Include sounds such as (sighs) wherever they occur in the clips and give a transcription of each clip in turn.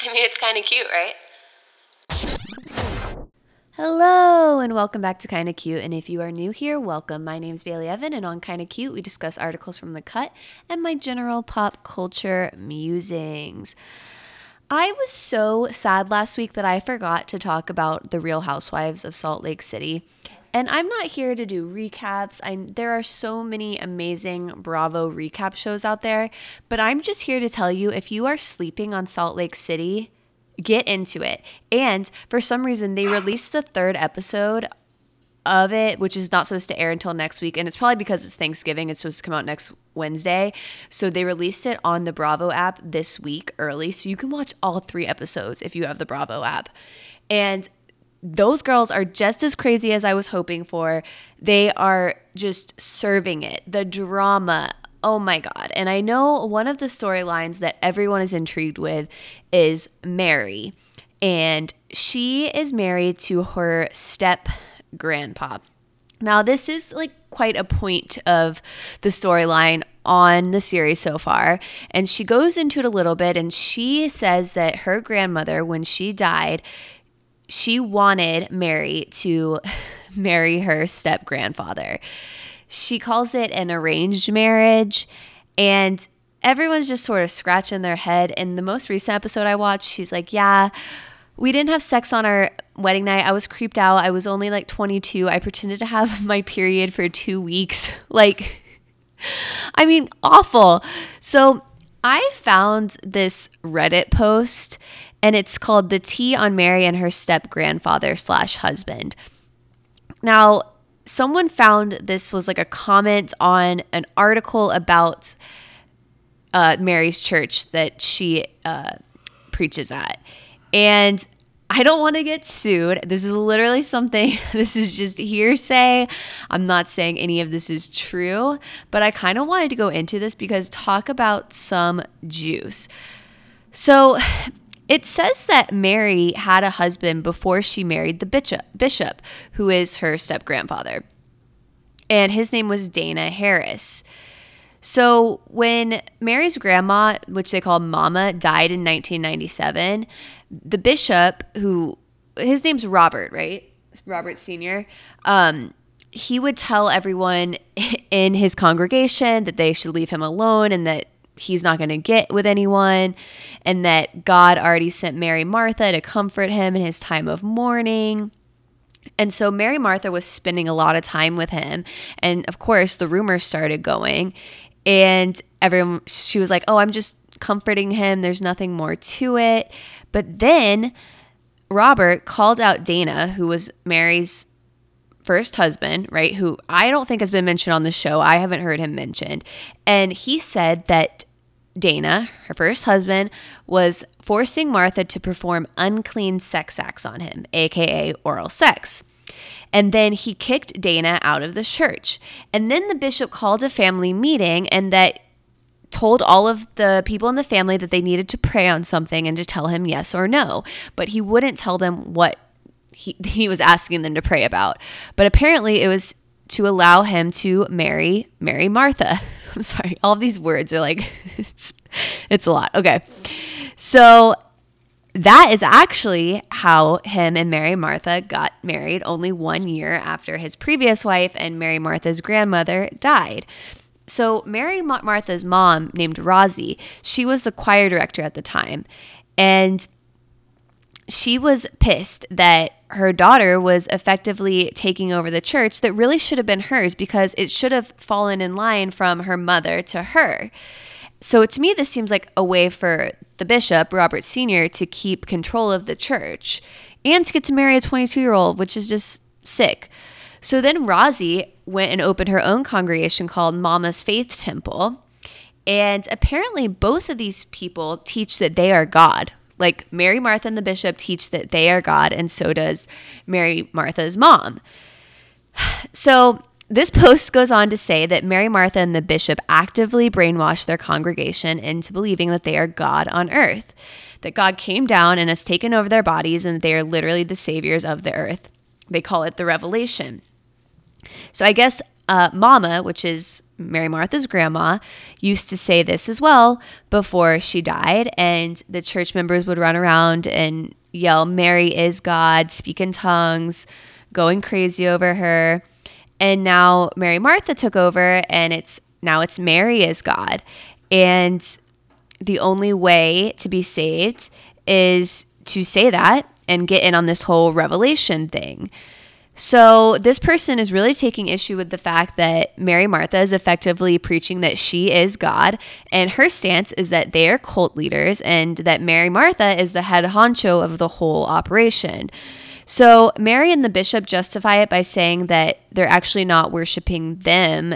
(laughs) I mean, it's kind of cute, right? Hello, and welcome back to Kinda Cute. And if you are new here, welcome. My name is Bailey Evan, and on Kinda Cute, we discuss articles from the cut and my general pop culture musings. I was so sad last week that I forgot to talk about the Real Housewives of Salt Lake City. And I'm not here to do recaps. I there are so many amazing Bravo recap shows out there, but I'm just here to tell you if you are sleeping on Salt Lake City, get into it. And for some reason they released the third episode of it, which is not supposed to air until next week. And it's probably because it's Thanksgiving. It's supposed to come out next Wednesday. So they released it on the Bravo app this week early. So you can watch all three episodes if you have the Bravo app. And those girls are just as crazy as I was hoping for. They are just serving it. The drama. Oh my God. And I know one of the storylines that everyone is intrigued with is Mary. And she is married to her step grandpa. Now, this is like quite a point of the storyline on the series so far. And she goes into it a little bit and she says that her grandmother, when she died, she wanted Mary to (laughs) marry her step grandfather. She calls it an arranged marriage. And everyone's just sort of scratching their head. In the most recent episode I watched, she's like, Yeah, we didn't have sex on our wedding night. I was creeped out. I was only like 22. I pretended to have (laughs) my period for two weeks. (laughs) Like, I mean, awful. So I found this Reddit post and it's called The Tea on Mary and Her Step Grandfather slash Husband. Now, someone found this was like a comment on an article about uh, Mary's church that she uh, preaches at. And I don't want to get sued. This is literally something, (laughs) this is just hearsay. I'm not saying any of this is true, but I kind of wanted to go into this because talk about some juice. So it says that Mary had a husband before she married the bishop, bishop who is her step grandfather. And his name was Dana Harris. So when Mary's grandma, which they call Mama, died in 1997, the bishop, who his name's Robert, right? Robert Sr. Um, he would tell everyone (laughs) in his congregation that they should leave him alone and that he's not going to get with anyone, and that God already sent Mary Martha to comfort him in his time of mourning. And so Mary Martha was spending a lot of time with him. And of course, the rumors started going. And everyone, she was like, Oh, I'm just comforting him. There's nothing more to it. But then Robert called out Dana, who was Mary's first husband, right? Who I don't think has been mentioned on the show. I haven't heard him mentioned. And he said that Dana, her first husband, was forcing Martha to perform unclean sex acts on him, aka oral sex. And then he kicked Dana out of the church. And then the bishop called a family meeting and that told all of the people in the family that they needed to pray on something and to tell him yes or no. But he wouldn't tell them what he, (laughs) he was asking them to pray about. But apparently it was to allow him to marry Mary Martha. (laughs) (laughs) I'm sorry, all these words are like (laughs) it's it's a lot. Okay. So that is actually how him and Mary Martha got married only one year after his previous wife and Mary Martha's grandmother died. So, Mary Martha's mom, named Rosie, she was the choir director at the time. And she was pissed that her daughter was effectively taking over the church that really should have been hers because it should have fallen in line from her mother to her. So to me, this seems like a way for the bishop, Robert Sr., to keep control of the church and to get to marry a 22 year old, which is just sick. So then Rosie went and opened her own congregation called Mama's Faith Temple. And apparently, both of these people teach that they are God, like Mary Martha and the bishop teach that they are God, and so does Mary Martha's mom. (sighs) So this post goes on to say that Mary Martha and the bishop actively brainwashed their congregation into believing that they are God on earth, that God came down and has taken over their bodies, and they are literally the saviors of the earth. They call it the revelation. So I guess uh, Mama, which is Mary Martha's grandma, used to say this as well before she died. And the church members would run around and yell, Mary is God, speak in tongues, going crazy over her. And now Mary Martha took over, and it's now it's Mary is God. And the only way to be saved is to say that and get in on this whole revelation thing. So, this person is really taking issue with the fact that Mary Martha is effectively preaching that she is God, and her stance is that they are cult leaders and that Mary Martha is the head honcho of the whole operation. So, Mary and the bishop justify it by saying that they're actually not worshiping them,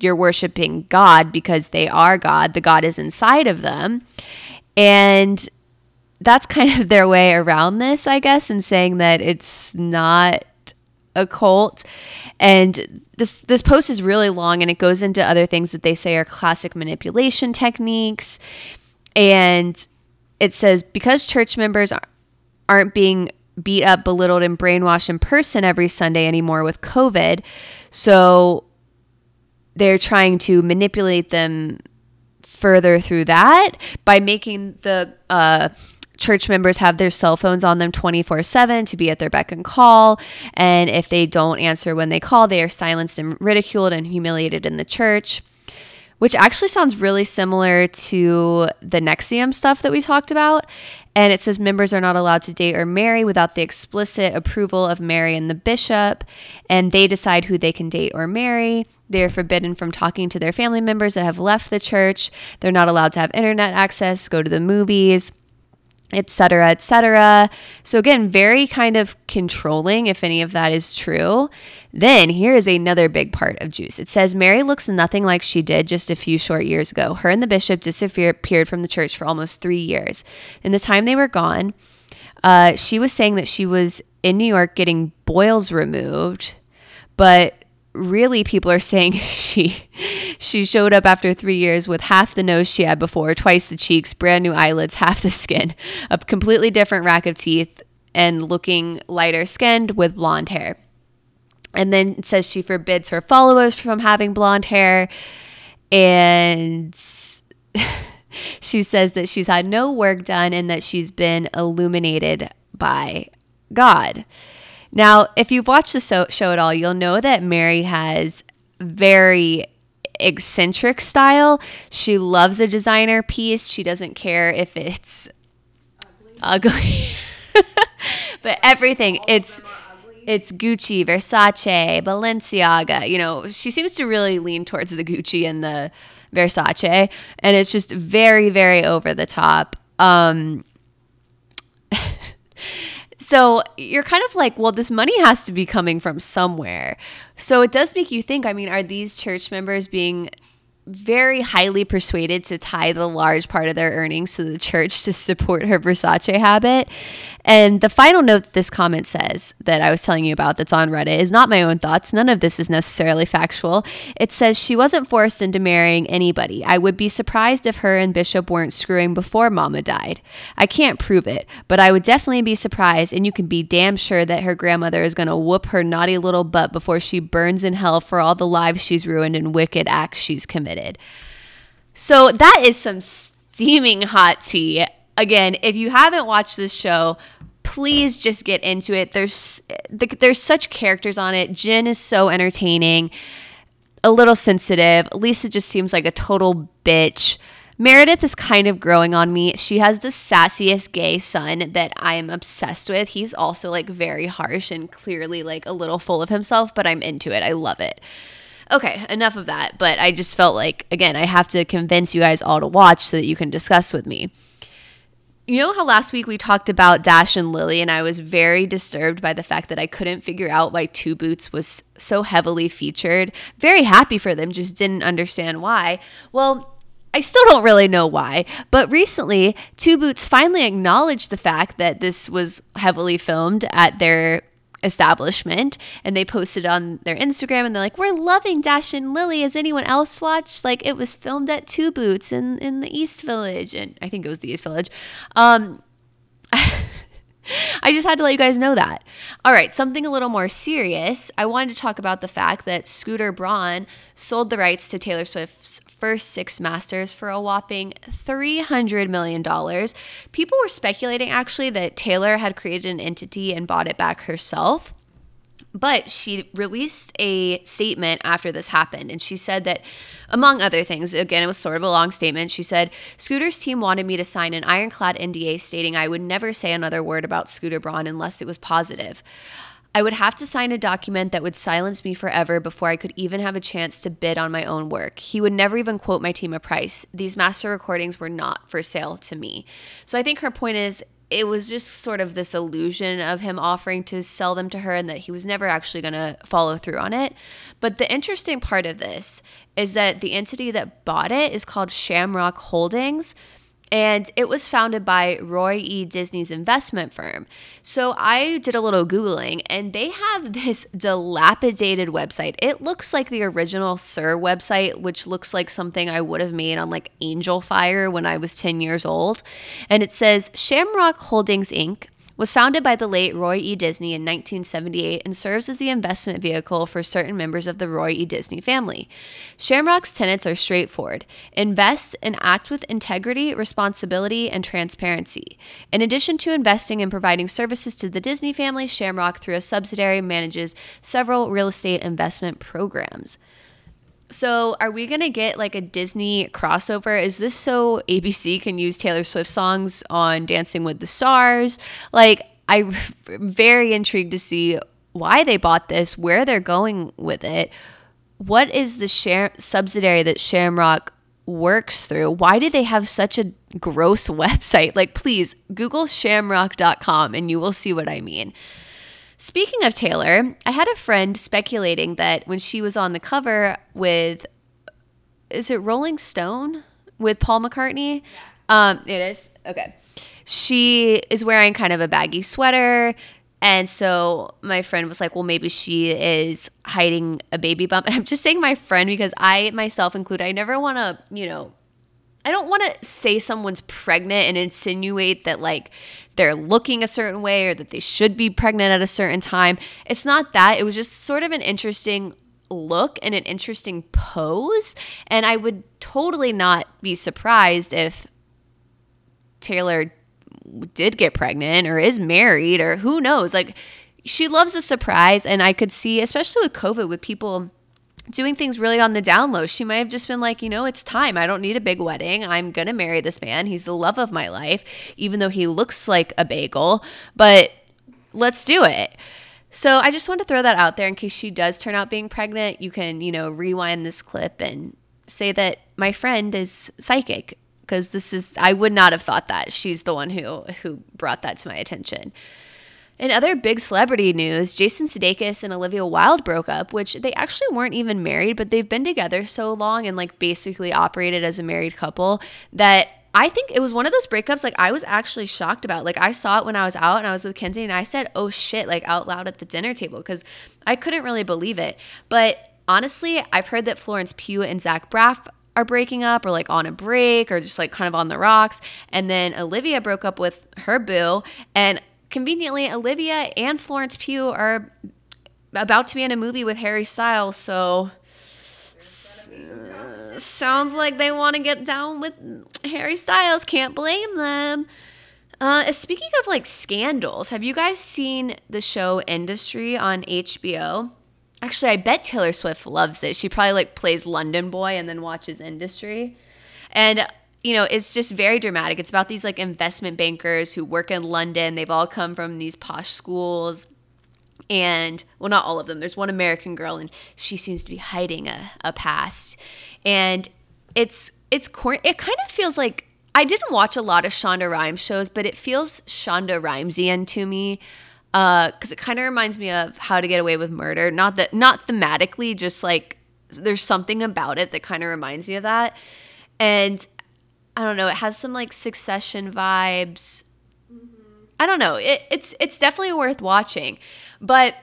you're worshiping God because they are God, the God is inside of them. And that's kind of their way around this, I guess, and saying that it's not a cult. And this this post is really long and it goes into other things that they say are classic manipulation techniques. And it says because church members aren't being beat up, belittled, and brainwashed in person every Sunday anymore with COVID, so they're trying to manipulate them further through that by making the uh, church members have their cell phones on them 24 7 to be at their beck and call. And if they don't answer when they call, they are silenced and ridiculed and humiliated in the church, which actually sounds really similar to the NXIVM stuff that we talked about. And it says members are not allowed to date or marry without the explicit approval of Mary and the bishop, and they decide who they can date or marry. They're forbidden from talking to their family members that have left the church. They're not allowed to have internet access, go to the movies etc etc so again very kind of controlling if any of that is true. Then here is another big part of juice. It says mary looks nothing like she did just a few short years ago. Her and the bishop disappeared from the church for almost three years. In the time they were gone uh, she was saying that she was in new york getting boils removed but really people are saying (laughs) she she showed up after three years with half the nose she had before, twice the cheeks, brand new eyelids, (laughs) half the skin, a completely different rack of teeth, and looking lighter skinned with blonde hair. And then says she forbids her followers from having blonde hair. And (laughs) she says that she's had no work done and that she's been illuminated by God. Now, if you've watched the show at all, you'll know that Mary has very eccentric style. She loves a designer piece. She doesn't care if it's ugly. (laughs) ugly. (laughs) but everything, it's it's Gucci, Versace, Balenciaga. You know, she seems to really lean towards the Gucci and the Versace, and it's just very, very over the top. Um, (laughs) so you're kind of like, well, this money has to be coming from somewhere. So it does make you think I mean, are these church members being very highly persuaded to tie the large part of their earnings to the church to support her Versace habit. And the final note this comment says that I was telling you about that's on Reddit is not my own thoughts. None of this is necessarily factual. It says she wasn't forced into marrying anybody. I would be surprised if her and Bishop weren't screwing before Mama died. I can't prove it, but I would definitely be surprised, and you can be damn sure that her grandmother is going to whoop her naughty little butt before she burns in hell for all the lives she's ruined and wicked acts she's committed. So that is some steaming hot tea. Again, if you haven't watched this show, please just get into it. There's there's such characters on it. Jen is so entertaining, a little sensitive. Lisa just seems like a total bitch. Meredith is kind of growing on me. She has the sassiest gay son that I am obsessed with. He's also like very harsh and clearly like a little full of himself, but I'm into it. I love it. Okay, enough of that. But I just felt like, again, I have to convince you guys all to watch so that you can discuss with me. You know how last week we talked about Dash and Lily, and I was very disturbed by the fact that I couldn't figure out why Two Boots was so heavily featured. Very happy for them, just didn't understand why. Well, I still don't really know why, but recently, Two Boots finally acknowledged the fact that this was heavily filmed at their establishment and they posted on their Instagram and they're like, We're loving Dash and Lily. Has anyone else watched? Like it was filmed at Two Boots in, in the East Village. And I think it was the East Village. Um (laughs) (laughs) I just had to let you guys know that. All right, something a little more serious. I wanted to talk about the fact that Scooter Braun sold the rights to Taylor Swift's first six masters for a whopping $300 million. People were speculating actually that Taylor had created an entity and bought it back herself. But she released a statement after this happened, and she said that, among other things, again, it was sort of a long statement. She said, Scooter's team wanted me to sign an ironclad NDA stating I would never say another word about Scooter Braun unless it was positive. I would have to sign a document that would silence me forever before I could even have a chance to bid on my own work. He would never even quote my team a price. These master recordings were not for sale to me. So I think her point is it was just sort of this illusion of him offering to sell them to her and that he was never actually going to follow through on it. But the interesting part of this is that the entity that bought it is called Shamrock Holdings and it was founded by Roy E. Disney's investment firm. So I did a little Googling, and they have (laughs) this dilapidated website. It looks like the original SUR website, which looks like something I would have made on like Angelfire when I was 10 years old. And it says Shamrock Holdings Inc was founded by the late Roy E. Disney in 1978 and serves as the investment vehicle for certain members of the Roy E. Disney family. Shamrock's tenets are straightforward invest and act with integrity, responsibility, and transparency. In addition to investing and providing services to the Disney family, Shamrock, through a subsidiary, manages several real estate investment programs. So, are we going to get like a Disney crossover? Is this so ABC can use Taylor Swift songs on Dancing with the Stars? Like, I'm (laughs) very intrigued to see why they bought this, where they're going with it. What is the share subsidiary that Shamrock works through? Why do they have such a gross (laughs) website? Like, please Google shamrock.com and you will see what I mean. Speaking of Taylor, I had a friend speculating that when she was on the cover with, is it Rolling Stone with Paul McCartney? Um, it is. Okay. She is wearing kind of a baggy sweater. And so my friend was like, well, maybe she is hiding a baby bump. (laughs) And I'm just saying my friend because I myself include, I never want to, you know, I don't want to say someone's pregnant and insinuate that like they're looking a certain way or that they should be pregnant at a certain time. It's not that. It was just sort of an interesting look and an interesting pose. And I would totally not be surprised if Taylor did get pregnant or is married or who knows. Like, she loves a surprise. And I could see, especially with COVID, with people doing things really on the down low. She might have just been like, you know, it's time. I don't need a big wedding. I'm going to marry this man. He's the love of my life, even though he looks like a bagel, but let's do it. So I just want to throw that out there in case she does turn out being pregnant. You can, you know, rewind this clip and say that my friend is psychic because this is I would not have thought that. She's the one who who brought that to my attention. In other big celebrity news, Jason Sudeikis and Olivia Wilde broke up, which they actually weren't even married, but they've been together so long and like basically operated as a married couple that I think it was one of those breakups like I was actually shocked about. Like I saw it when I was out and I was with Kenzie and I said, "Oh shit," like out loud at the dinner table cuz I couldn't really believe it. But honestly, I've heard that Florence Pugh and Zach Braff are breaking up or like on a break or just like kind of on the rocks. And then Olivia broke up with her boo and conveniently, Olivia and Florence Pugh are about to be in a movie with Harry Styles, so sounds like they want to get down with Harry Styles. Can't blame them. Uh, speaking of like scandals, have you guys seen the show Industry on HBO? Actually, I bet Taylor Swift loves it. She probably like plays London Boy and then watches Industry. And you know, it's just very dramatic. It's about these like investment bankers who work in London. They've all come from these posh schools. And well, not all of them. There's one American girl, and she seems to be hiding a, a past. And it's it's cor- it kind of feels like I didn't watch a lot of Shonda Rhimes shows, but it feels Shonda Rhimesian to me because uh, it kind of reminds me of How to Get Away with Murder. Not that not thematically, just like there's something about it that kind of reminds me of that. And I don't know. It has some like Succession vibes. Mm-hmm. I don't know. It, it's it's definitely worth watching, but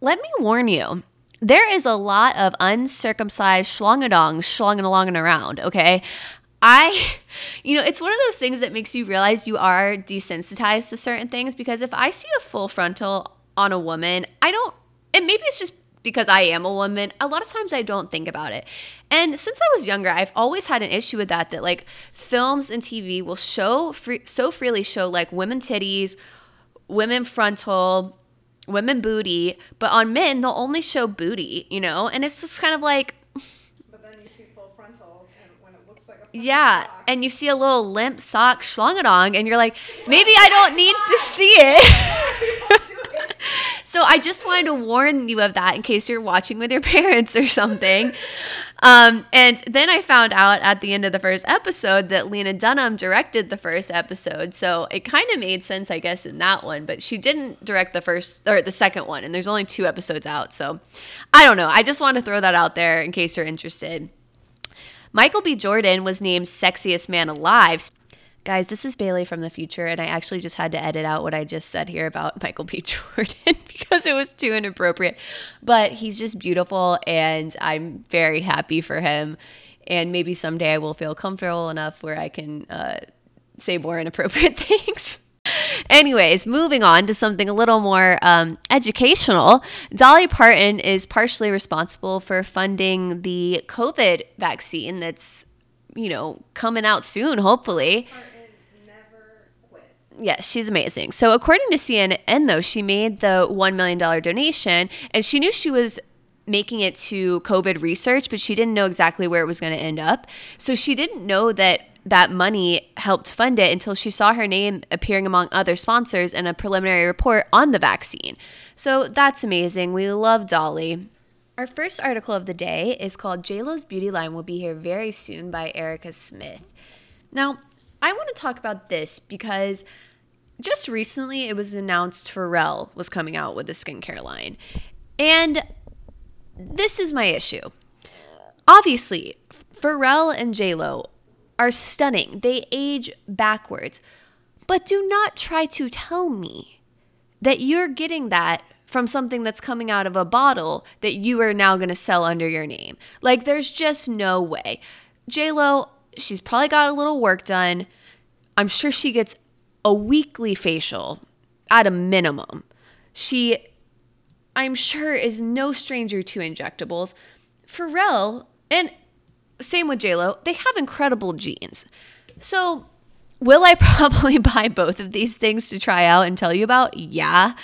let me warn you. There is a lot of uncircumcised schlongadongs schlonging along and around. Okay, I, (laughs) you know, it's one of those things that makes you realize you are desensitized to certain things because if I see a full frontal on a woman, I don't, and maybe it's just because I am a woman, a lot of times I don't think about it. And since I was younger, I've always had an issue with that that like films and TV will show free, so freely show like women titties, women frontal, women booty, but on men they'll only show booty, you know? And it's just kind of like (laughs) But then you see full frontal, and when it looks like a yeah, sock, and you see a little limp sock schlongadong and you're like, maybe I don't need to see it. (laughs) (laughs) So I just wanted to warn you of that in case you're watching with your (laughs) parents or something. Um, and then I found out at the end of the first episode that Lena Dunham directed the first episode. So it kind of made sense, I guess, in that one. But she didn't direct the first or the second one. And there's only two episodes out. So I don't know. I just want to throw that out there in case you're interested. Michael B. Jordan was named Sexiest Man Alive. Guys, this is Bailey from the future, and I actually just had to edit out what I just said here about (laughs) Michael B. Jordan (laughs) because it was too inappropriate. But he's just beautiful, and I'm very happy for him. And maybe someday I will feel comfortable enough where I can uh, say more inappropriate (laughs) things. Anyways, moving on to something a little more um, educational. Dolly Parton is partially responsible for funding the COVID vaccine that's, you know, coming out soon, hopefully. Martin never quits. Yes, she's amazing. So, according to CNN, though, she made the $1 million donation and she knew she was making it to COVID research, but she didn't know exactly where it was going to end up. So, she didn't know that that money helped fund it until she saw her name appearing among other sponsors in a preliminary report on the vaccine. So, that's amazing. We love Dolly. Our first article of the day is called JLo's Beauty Line Will Be Here Very Soon by Erica Smith. Now, I want to talk about this because just recently it was announced Pharrell was coming out with a skincare line. And this is my issue. Obviously, Pharrell and JLo are stunning. They age backwards. But do not try to tell me that you're getting that from something that's coming out of a bottle that you are now going to sell under your name. Like there's just no way. JLo, she's probably got a little work done. I'm sure she gets a weekly facial at a minimum. She I'm sure is no stranger to injectables. Pharrell and same with JLo, they have incredible genes. So Will I (laughs) probably buy both of these things to try out and tell you about? Yeah.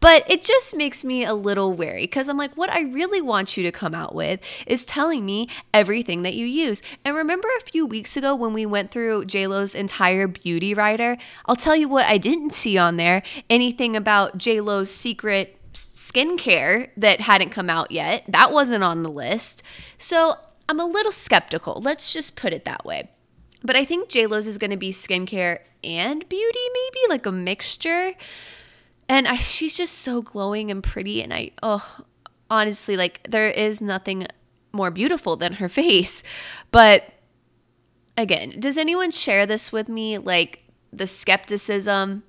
But it just makes me a little wary because I'm like, what I really want you to come out with is telling me everything that you use. And remember a few weeks ago when we went through JLo's entire beauty rider? I'll tell you what I didn't see on there anything about JLo's secret skincare that hadn't come out yet. That wasn't on the list. So I'm a little skeptical. Let's just put it that way. But I think JLo's is going to be skincare and beauty, maybe like a mixture. And I, she's just so glowing and pretty. And I, oh, honestly, like there is nothing more beautiful than her (laughs) face. But again, does anyone share this with me? Like the skepticism?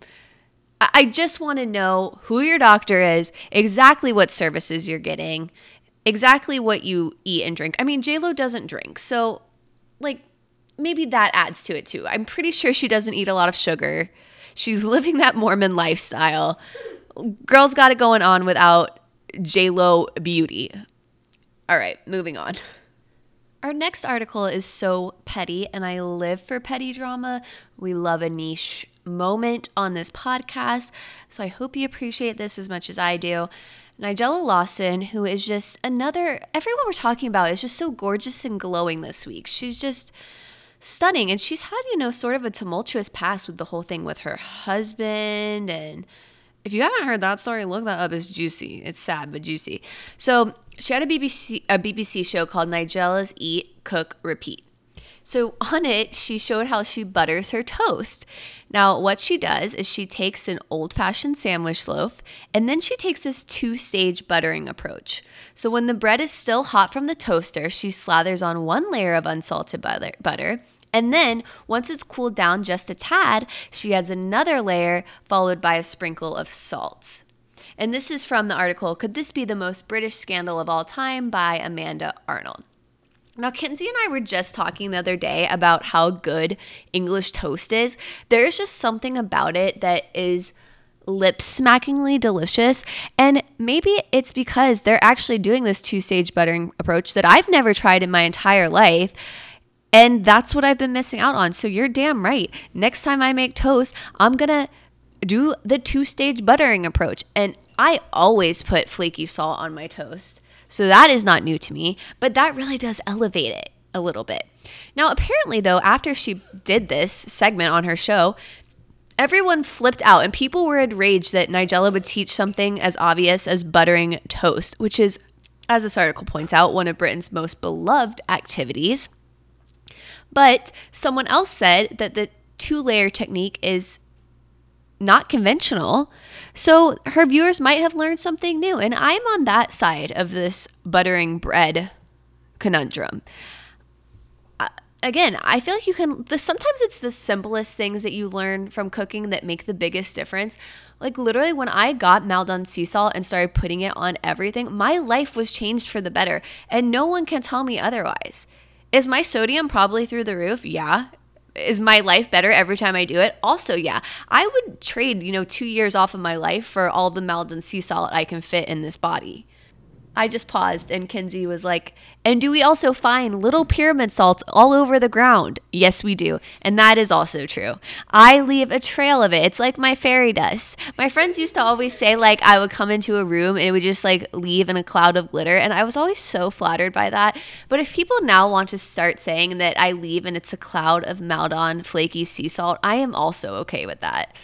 I, I just want to know who your doctor is, exactly what services you're getting, exactly what you eat and drink. I mean, JLo doesn't drink. So, like, maybe that adds to it too. I'm pretty sure she doesn't eat a lot of sugar. She's living that Mormon lifestyle. Girl's got it going on without J-Lo beauty. All right, moving on. Our next article is so petty, and I live for petty drama. We love a niche moment on this podcast, so I hope you appreciate this as much as I do. Nigella Lawson, who is just another, everyone we're talking about is just so gorgeous and glowing this week. She's just stunning. And she's had, you know, sort of a tumultuous past with the whole thing with her husband. And if you haven't heard that story, look that up. It's juicy. It's sad, but juicy. So she had a BBC, a BBC show called Nigella's Eat, Cook, Repeat. So on it, she showed how she butters her toast. Now, what she does is she takes an old fashioned sandwich loaf and then she takes this two stage buttering approach. So when the bread is still hot from the toaster, she slathers on one layer of unsalted butter. and then, once it's cooled down just a tad, she adds another layer followed by a sprinkle of salt. And this is from the article Could This Be the Most British Scandal of All Time by Amanda Arnold. Now, Kinsey and I were just talking the other day about how good English toast is. There's just something about it that is lip smackingly delicious. And maybe it's because they're actually doing this two stage buttering approach that I've never tried in my entire life. And that's what I've been missing out on. So you're damn right. Next time I make toast, I'm going to do the two stage buttering approach. And I always put flaky salt on my toast. So that is not new to me, but that really does elevate it a little bit. Now, apparently, though, after she did this segment on her show, everyone flipped out and people were enraged that Nigella would teach something as obvious as buttering toast, which is, as this article points out, one of Britain's most beloved activities. But someone else said that the two layer technique is not conventional. So her viewers might have learned something new. And I'm on that side of this buttering bread conundrum. Uh, again, I feel like you can, the, sometimes it's the simplest things that you learn from cooking that make the biggest difference. Like literally, when I got Maldon sea salt and started putting it on everything, my life was changed for the better. And no one can tell me otherwise. Is my sodium probably through the roof? Yeah is my life better every time I do it? Also, yeah. I would trade, you know, two years off of my life for all the Maldon sea salt I can fit in this body. I just paused and Kinsey was like, And do we also find little pyramid salts all over the ground? Yes, we do. And that is also true. I leave a trail of it. It's like my fairy dust. My friends used to always say, like, I would come into a room and it would just like leave in a cloud of glitter. And I was always so flattered by that. But if people now want to start saying that I leave and it's a cloud of Maldon flaky sea salt, I am also okay with that.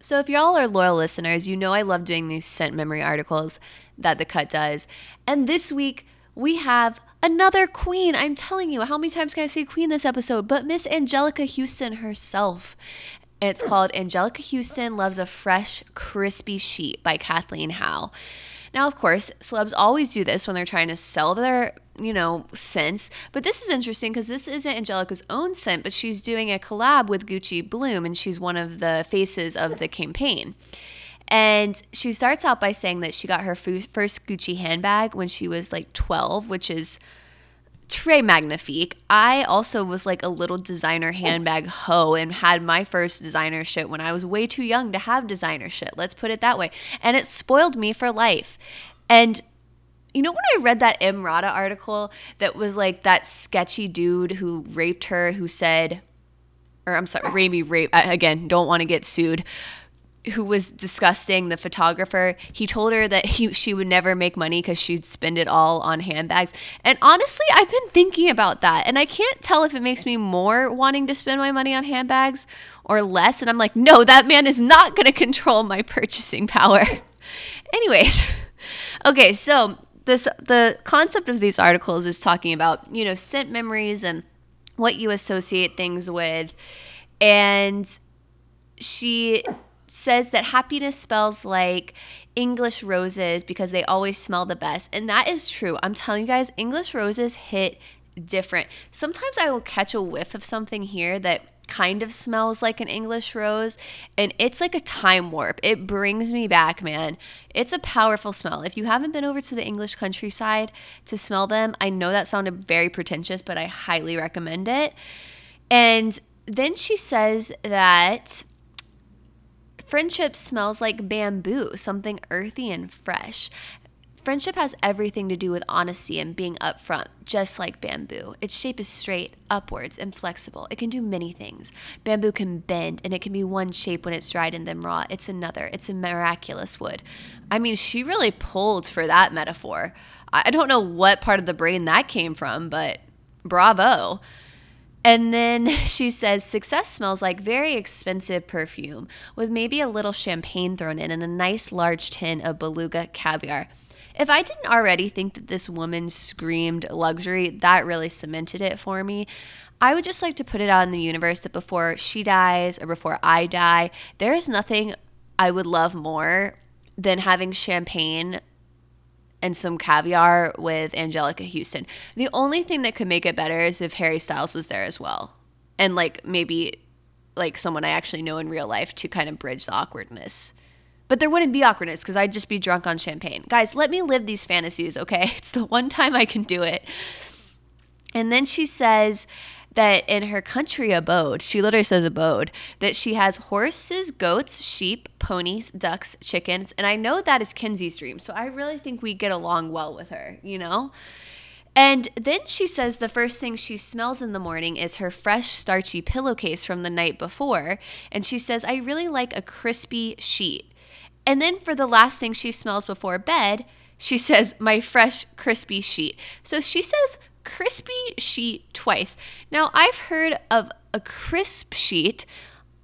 So, if y'all are loyal listeners, you know I love doing these scent memory articles that The Cut does. And this week, we have another queen. I'm telling you, how many times can I say queen this episode? But Miss Anjelica Huston herself. And it's called Anjelica Huston Loves a Fresh, Crispy Sheet by Kathleen Howe. Now, of course, celebs always do this when they're trying to sell their, you know, scents. But this is interesting because this isn't Anjelica's own scent, but she's doing a collab with Gucci Bloom, and she's one of the faces of the campaign. And she starts out by saying that she got her first Gucci handbag when she was like 12, which is très magnifique. I also was like a little designer oh. handbag hoe and had my first designer shit when I was way too young to have designer shit. Let's put it that way. And it spoiled me for life. And you know when I read that Emrata article that was like that sketchy dude who raped her who said or I'm sorry, Ramy (laughs) rape again, don't want to get sued who was disgusting the photographer he told her that he, she would never make money because she'd spend it all on handbags. And honestly i've been thinking about that and i can't tell if it makes me more wanting to spend my money on handbags or less and i'm like no that man is not going to control my purchasing power. (laughs) Anyways (laughs) okay so this the concept of these articles is talking about you know scent memories and what you associate things with. And she says that happiness smells like English roses because they always smell the best. And that is true. I'm telling you guys, English roses hit different. Sometimes I will catch a whiff of something here that kind of smells like an English rose and it's like a time warp. It brings me back, man. It's a powerful smell. If you haven't been over to the English countryside to smell them, I know that sounded very pretentious, but I highly recommend it. And then she says that Friendship smells like bamboo, something earthy and fresh. Friendship has everything to do with honesty and being upfront, just like bamboo. Its shape is straight, upwards, and flexible. It can do many things. Bamboo can bend, and it can be one shape when it's dried and then raw. It's another. It's a miraculous wood. I mean, she really pulled for that metaphor. I don't know what part of the brain that came from, but bravo. And then (laughs) she says success smells like very expensive perfume with maybe a little champagne thrown in and a nice large tin of beluga caviar. If I didn't already think that this woman screamed luxury, that really cemented it for me. I would just like to put it out in the universe that before she dies or before I die, there is nothing I would love more than having champagne and some caviar with Anjelica Huston. The only thing that could make it better is if Harry Styles was there as well. And like maybe like someone I actually know in real life to kind of bridge the awkwardness. But there wouldn't be awkwardness because I'd just be drunk on champagne. Guys, let me live these fantasies, okay? (laughs) It's the one time I can do it. And then she says that in her country abode, she literally says abode, that she has horses, goats, sheep, ponies, ducks, chickens. And I know that is Kinsey's dream. So I really think we get along well with her, you know? And then she says the first thing she smells in the morning is her fresh, starchy pillowcase from the night before. And she says, I really like a crispy sheet. And then for the last thing she smells before bed, she says, My fresh, crispy sheet. So she says crispy sheet twice. Now, I've heard of a crisp sheet.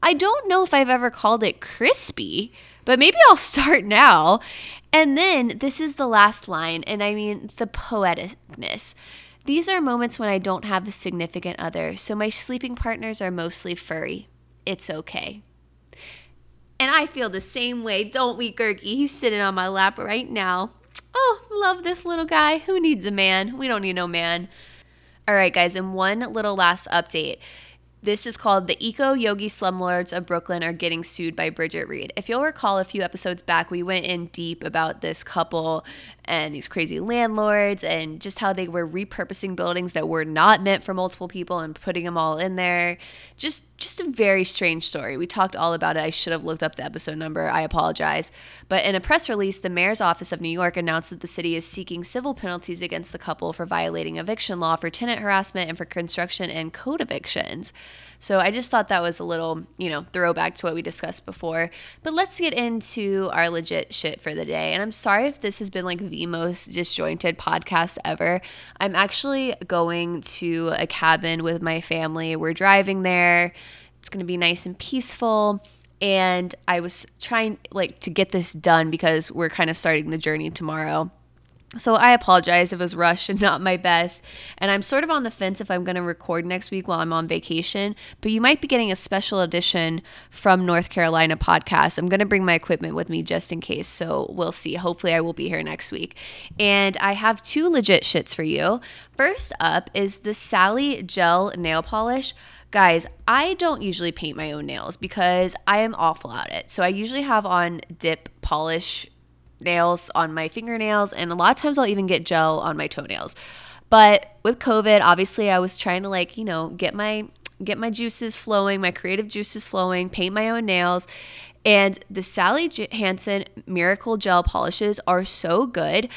I don't know if I've ever called it crispy, but maybe I'll (laughs) start now. And then this is the last line, and I mean the poeticness. These are moments when I don't have a significant other, so my sleeping partners are mostly furry. It's okay. And I feel the same way, don't we, Gergie? He's sitting on my lap right now. Oh, love this little guy. Who needs a man? We don't need no man. All right, guys, and one little last update. This is called The Eco Yogi Slumlords of Brooklyn Are Getting Sued by Bridget Read. If you'll recall a few episodes back, we went in deep about this couple and these crazy landlords and just how they were repurposing buildings that were not meant for multiple people and putting them all in there. Just just a very strange story. We talked all about it. I should have looked up the episode number. I apologize. But in a press release, the mayor's office of New York announced that the city is seeking civil penalties against the couple for violating eviction law for tenant harassment and for construction and code evictions. So I just thought that was a little, you know, throwback to what we discussed before. But let's get into our legit shit for the day. And I'm sorry if this has been like the most disjointed podcast ever. I'm actually going to a cabin with my family. We're driving there. It's going to be nice and peaceful and I was trying like to get this done because we're kind of starting the journey tomorrow. So I apologize if it was rushed and (laughs) not my best. And I'm sort of on the fence if I'm going to record next week while I'm on vacation, but you might be getting a special edition from North Carolina podcast. I'm going to bring my equipment with me just in case. So we'll see. Hopefully I will be here next week. And I have two legit shits for you. First up is the Sally Gel nail polish. Guys, I don't usually paint my own nails because I am awful at it. So I usually have on dip polish nails on my fingernails, and a lot of times I'll even get gel on my toenails. But with COVID, obviously, I was trying to like you know get my get my juices flowing, my creative juices flowing, paint my own nails. And the Sally Hansen Miracle Gel polishes are so good,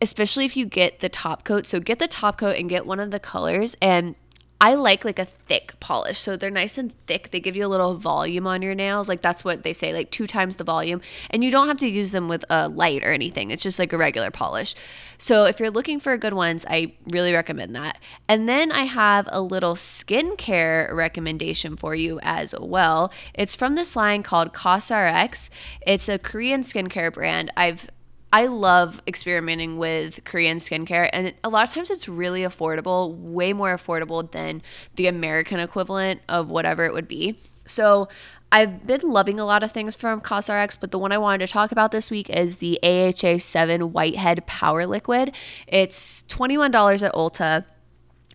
especially if you get the top coat. So get the top coat and get one of the colors and I like like a thick polish. So they're nice and thick. They give you a little volume on your nails. Like that's what they say, like two times the volume. And you don't have to use them with a light or anything. It's just like a regular polish. So if you're looking for good ones, I really recommend that. And then I have a little skincare recommendation for you as well. It's from this line called COSRX. It's a Korean skincare brand. I've I love experimenting with Korean skincare, and a lot of times it's really affordable, way more affordable than the American equivalent of whatever it would be. So I've been loving a lot of things from COSRX, but the one I wanted to talk about this week is the AHA 7 Whitehead Power Liquid. It's $21 at Ulta.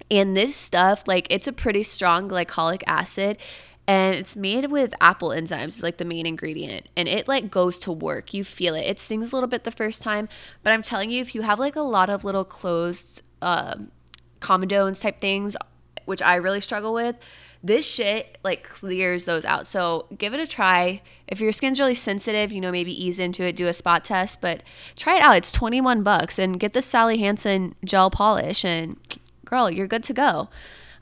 And this stuff, like, it's a pretty strong glycolic acid and it's made with apple enzymes it's like the main ingredient. And it like goes to work. You feel it. It stings a little bit the first time. But i'm telling you if you have like a lot of little closed uh, comedones type things which i really struggle with this shit like clears those out. So give it a try. If your skin's really sensitive you know maybe ease into it do a spot test. But try it out. It's 21 bucks. And get the sally hansen gel polish. And girl you're good to go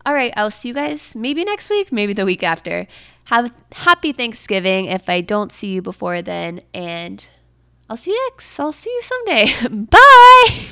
all right, I'll see you guys maybe next week, maybe the week after. Have happy Thanksgiving if I don't see you before then, and I'll see you next. I'll see you someday. (laughs) Bye.